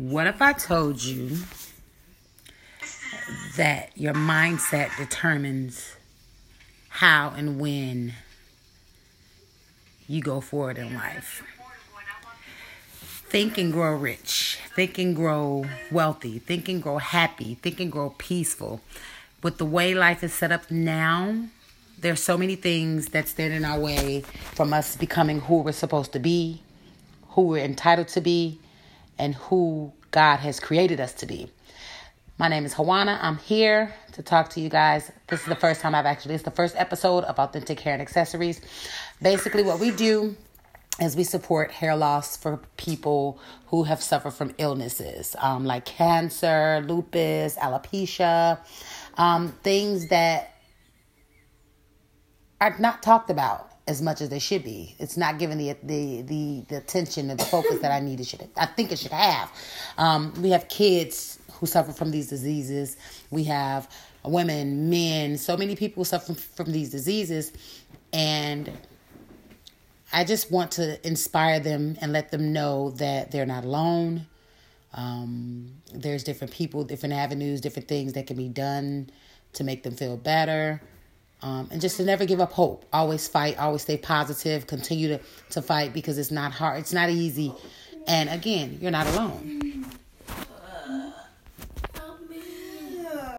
What if I told you that your mindset determines how and when you go forward in life? Think and grow rich. Think and grow wealthy. Think and grow happy. Think and grow peaceful. With the way life is set up now, there's so many things that stand in our way from us becoming who we're supposed to be, who we're entitled to be, and who God has created us to be. My name is Hawana. I'm here to talk to you guys. This is the first time I've actually, it's the first episode of Authentic Hair and Accessories. Basically, what we do is we support hair loss for people who have suffered from illnesses um, like cancer, lupus, alopecia, um, things that are not talked about as much as they should be. It's not given the the the, the attention and the focus that I need it should. I think it should have. Um, we have kids who suffer from these diseases. We have women, men, so many people suffer from these diseases, and I just want to inspire them and let them know that they're not alone. Um, there's different people, different avenues, different things that can be done to make them feel better. Um, and just to never give up hope. Always fight, always stay positive, continue to, to fight because it's not hard, it's not easy. And again, you're not alone.